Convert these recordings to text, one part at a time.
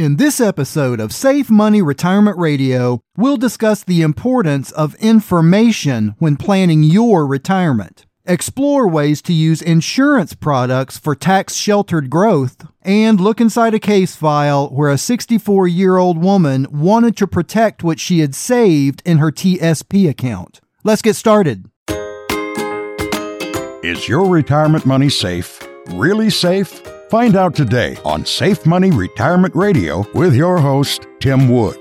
In this episode of Safe Money Retirement Radio, we'll discuss the importance of information when planning your retirement, explore ways to use insurance products for tax sheltered growth, and look inside a case file where a 64 year old woman wanted to protect what she had saved in her TSP account. Let's get started. Is your retirement money safe? Really safe? Find out today on Safe Money Retirement Radio with your host, Tim Wood.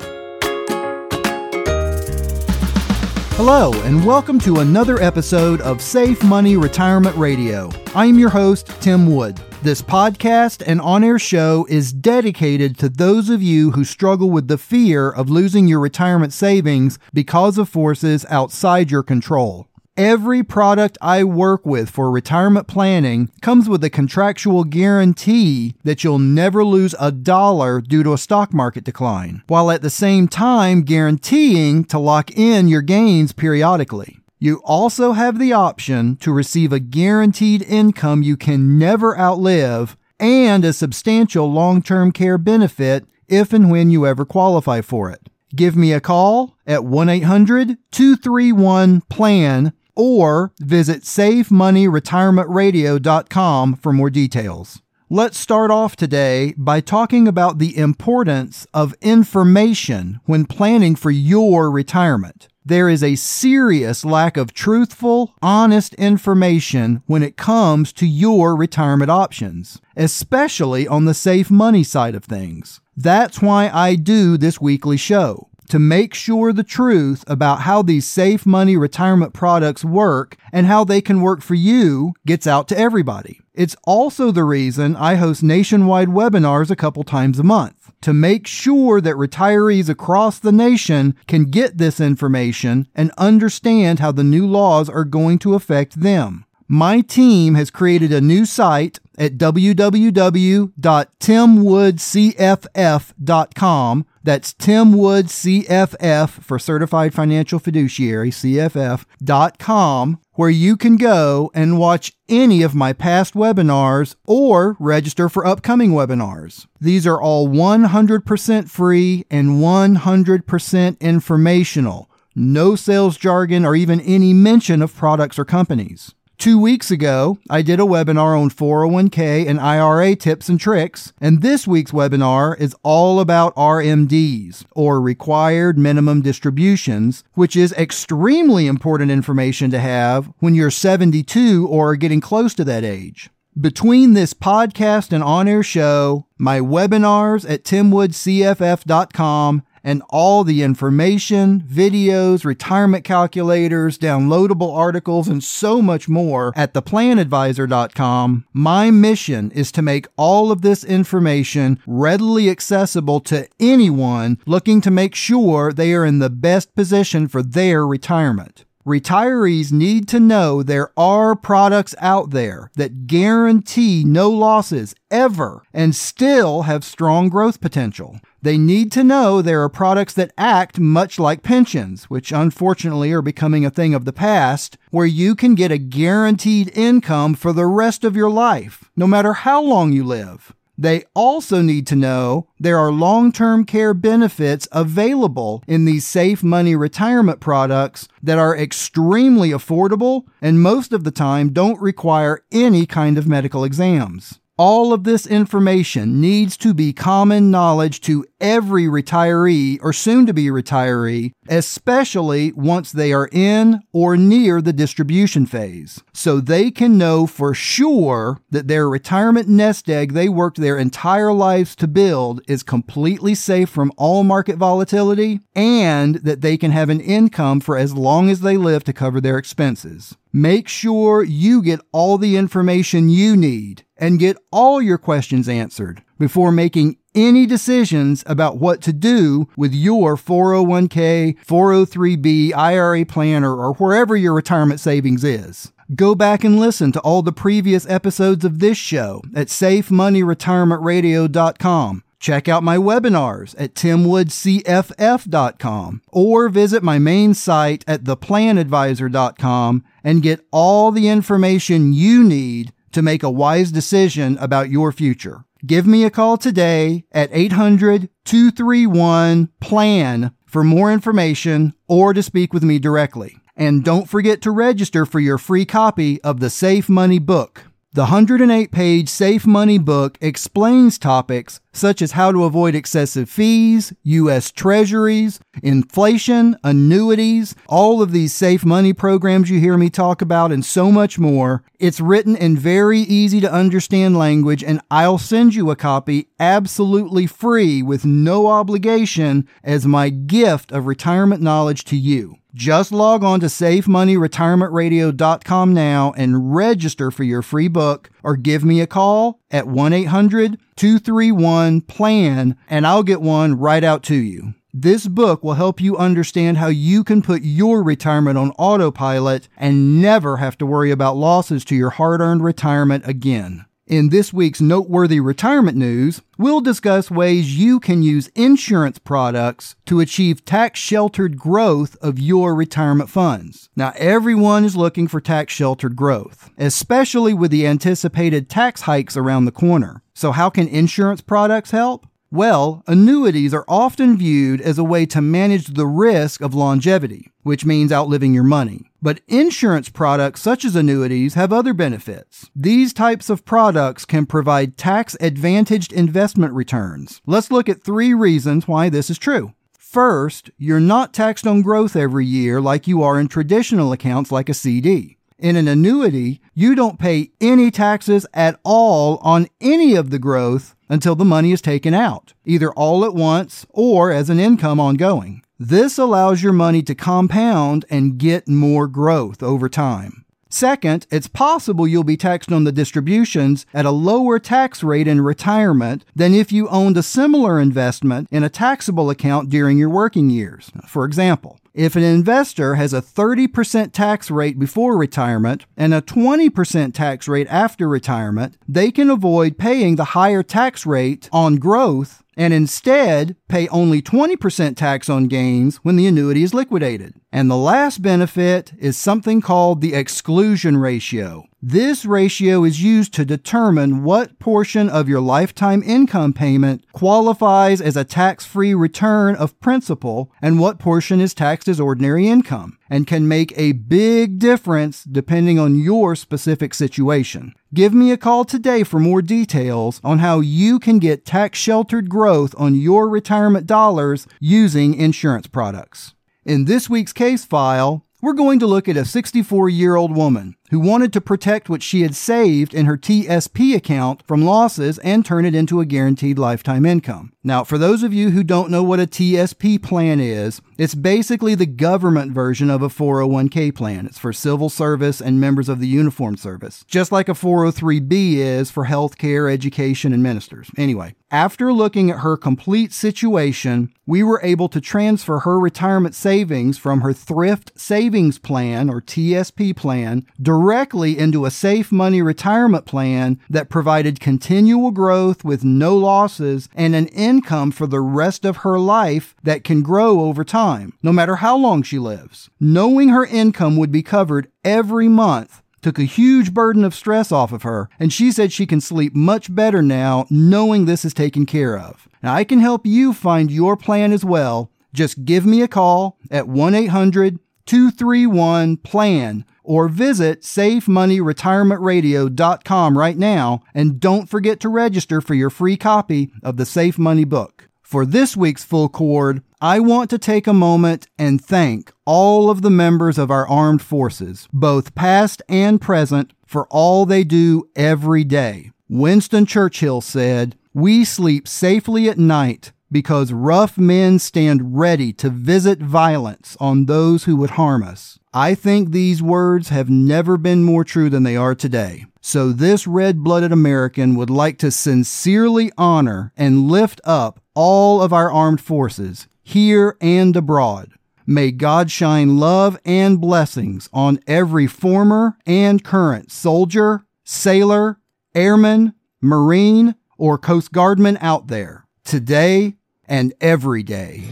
Hello, and welcome to another episode of Safe Money Retirement Radio. I'm your host, Tim Wood. This podcast and on air show is dedicated to those of you who struggle with the fear of losing your retirement savings because of forces outside your control. Every product I work with for retirement planning comes with a contractual guarantee that you'll never lose a dollar due to a stock market decline, while at the same time guaranteeing to lock in your gains periodically. You also have the option to receive a guaranteed income you can never outlive and a substantial long term care benefit if and when you ever qualify for it. Give me a call at 1 800 231 PLAN or visit SafeMoneyRetirementRadio.com for more details. Let's start off today by talking about the importance of information when planning for your retirement. There is a serious lack of truthful, honest information when it comes to your retirement options, especially on the safe money side of things. That's why I do this weekly show to make sure the truth about how these safe money retirement products work and how they can work for you gets out to everybody. It's also the reason I host nationwide webinars a couple times a month to make sure that retirees across the nation can get this information and understand how the new laws are going to affect them. My team has created a new site at www.timwoodcff.com that's Tim Wood CFF for Certified Financial Fiduciary, CFF.com, where you can go and watch any of my past webinars or register for upcoming webinars. These are all 100% free and 100% informational. No sales jargon or even any mention of products or companies. Two weeks ago, I did a webinar on 401k and IRA tips and tricks, and this week's webinar is all about RMDs, or required minimum distributions, which is extremely important information to have when you're 72 or getting close to that age. Between this podcast and on air show, my webinars at timwoodcff.com, and all the information, videos, retirement calculators, downloadable articles, and so much more at theplanadvisor.com. My mission is to make all of this information readily accessible to anyone looking to make sure they are in the best position for their retirement. Retirees need to know there are products out there that guarantee no losses ever and still have strong growth potential. They need to know there are products that act much like pensions, which unfortunately are becoming a thing of the past, where you can get a guaranteed income for the rest of your life, no matter how long you live. They also need to know there are long term care benefits available in these safe money retirement products that are extremely affordable and most of the time don't require any kind of medical exams. All of this information needs to be common knowledge to every retiree or soon to be retiree, especially once they are in or near the distribution phase, so they can know for sure that their retirement nest egg they worked their entire lives to build is completely safe from all market volatility and that they can have an income for as long as they live to cover their expenses. Make sure you get all the information you need and get all your questions answered before making any decisions about what to do with your 401k, 403b, IRA planner, or wherever your retirement savings is. Go back and listen to all the previous episodes of this show at safemoneyretirementradio.com. Check out my webinars at timwoodcff.com or visit my main site at theplanadvisor.com and get all the information you need to make a wise decision about your future. Give me a call today at 800 231 PLAN for more information or to speak with me directly. And don't forget to register for your free copy of the Safe Money book. The 108 page Safe Money book explains topics such as how to avoid excessive fees, U.S. treasuries, inflation, annuities, all of these safe money programs you hear me talk about, and so much more. It's written in very easy to understand language, and I'll send you a copy absolutely free with no obligation as my gift of retirement knowledge to you. Just log on to SafeMoneyRetirementRadio.com now and register for your free book or give me a call at 1 800 231 PLAN and I'll get one right out to you. This book will help you understand how you can put your retirement on autopilot and never have to worry about losses to your hard earned retirement again. In this week's noteworthy retirement news, we'll discuss ways you can use insurance products to achieve tax sheltered growth of your retirement funds. Now, everyone is looking for tax sheltered growth, especially with the anticipated tax hikes around the corner. So, how can insurance products help? Well, annuities are often viewed as a way to manage the risk of longevity, which means outliving your money. But insurance products such as annuities have other benefits. These types of products can provide tax advantaged investment returns. Let's look at three reasons why this is true. First, you're not taxed on growth every year like you are in traditional accounts like a CD. In an annuity, you don't pay any taxes at all on any of the growth until the money is taken out, either all at once or as an income ongoing. This allows your money to compound and get more growth over time. Second, it's possible you'll be taxed on the distributions at a lower tax rate in retirement than if you owned a similar investment in a taxable account during your working years. For example, if an investor has a 30% tax rate before retirement and a 20% tax rate after retirement, they can avoid paying the higher tax rate on growth and instead pay only 20% tax on gains when the annuity is liquidated. And the last benefit is something called the exclusion ratio. This ratio is used to determine what portion of your lifetime income payment qualifies as a tax free return of principal and what portion is taxed as ordinary income, and can make a big difference depending on your specific situation. Give me a call today for more details on how you can get tax sheltered growth on your retirement dollars using insurance products. In this week's case file, we're going to look at a 64 year old woman who wanted to protect what she had saved in her TSP account from losses and turn it into a guaranteed lifetime income. Now, for those of you who don't know what a TSP plan is, it's basically the government version of a 401k plan. It's for civil service and members of the uniformed service, just like a 403b is for healthcare, education, and ministers. Anyway, after looking at her complete situation, we were able to transfer her retirement savings from her thrift savings plan or TSP plan directly into a safe money retirement plan that provided continual growth with no losses and an income for the rest of her life that can grow over time, no matter how long she lives. Knowing her income would be covered every month took a huge burden of stress off of her, and she said she can sleep much better now knowing this is taken care of. Now, I can help you find your plan as well. Just give me a call at 1 800 231 PLAN or visit safemoneyretirementradio.com right now and don't forget to register for your free copy of the Safe Money book. For this week's full chord, I want to take a moment and thank all of the members of our armed forces, both past and present, for all they do every day. Winston Churchill said, We sleep safely at night because rough men stand ready to visit violence on those who would harm us. I think these words have never been more true than they are today. So, this red blooded American would like to sincerely honor and lift up all of our armed forces, here and abroad. May God shine love and blessings on every former and current soldier, sailor, airman, marine, or Coast Guardman out there, today and every day.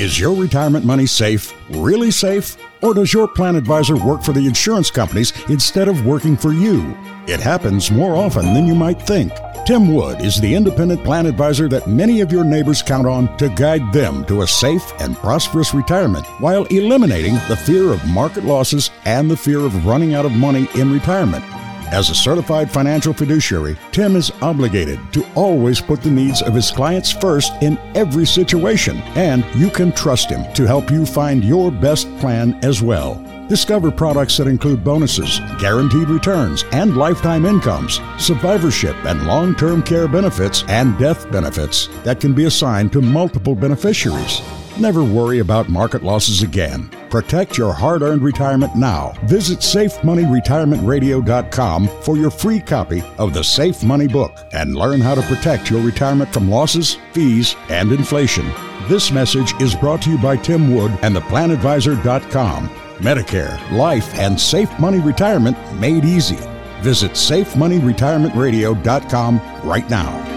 Is your retirement money safe? Really safe? Or does your plan advisor work for the insurance companies instead of working for you? It happens more often than you might think. Tim Wood is the independent plan advisor that many of your neighbors count on to guide them to a safe and prosperous retirement while eliminating the fear of market losses and the fear of running out of money in retirement. As a certified financial fiduciary, Tim is obligated to always put the needs of his clients first in every situation, and you can trust him to help you find your best plan as well. Discover products that include bonuses, guaranteed returns, and lifetime incomes, survivorship and long term care benefits, and death benefits that can be assigned to multiple beneficiaries. Never worry about market losses again. Protect your hard earned retirement now. Visit SafeMoneyRetirementRadio.com for your free copy of the Safe Money Book and learn how to protect your retirement from losses, fees, and inflation. This message is brought to you by Tim Wood and theplanadvisor.com. Medicare, life, and safe money retirement made easy. Visit SafeMoneyRetirementRadio.com right now.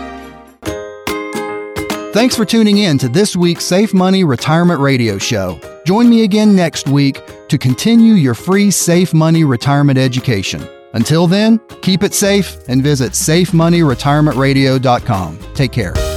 Thanks for tuning in to this week's Safe Money Retirement Radio Show. Join me again next week to continue your free Safe Money retirement education. Until then, keep it safe and visit safemoneyretirementradio.com. Take care.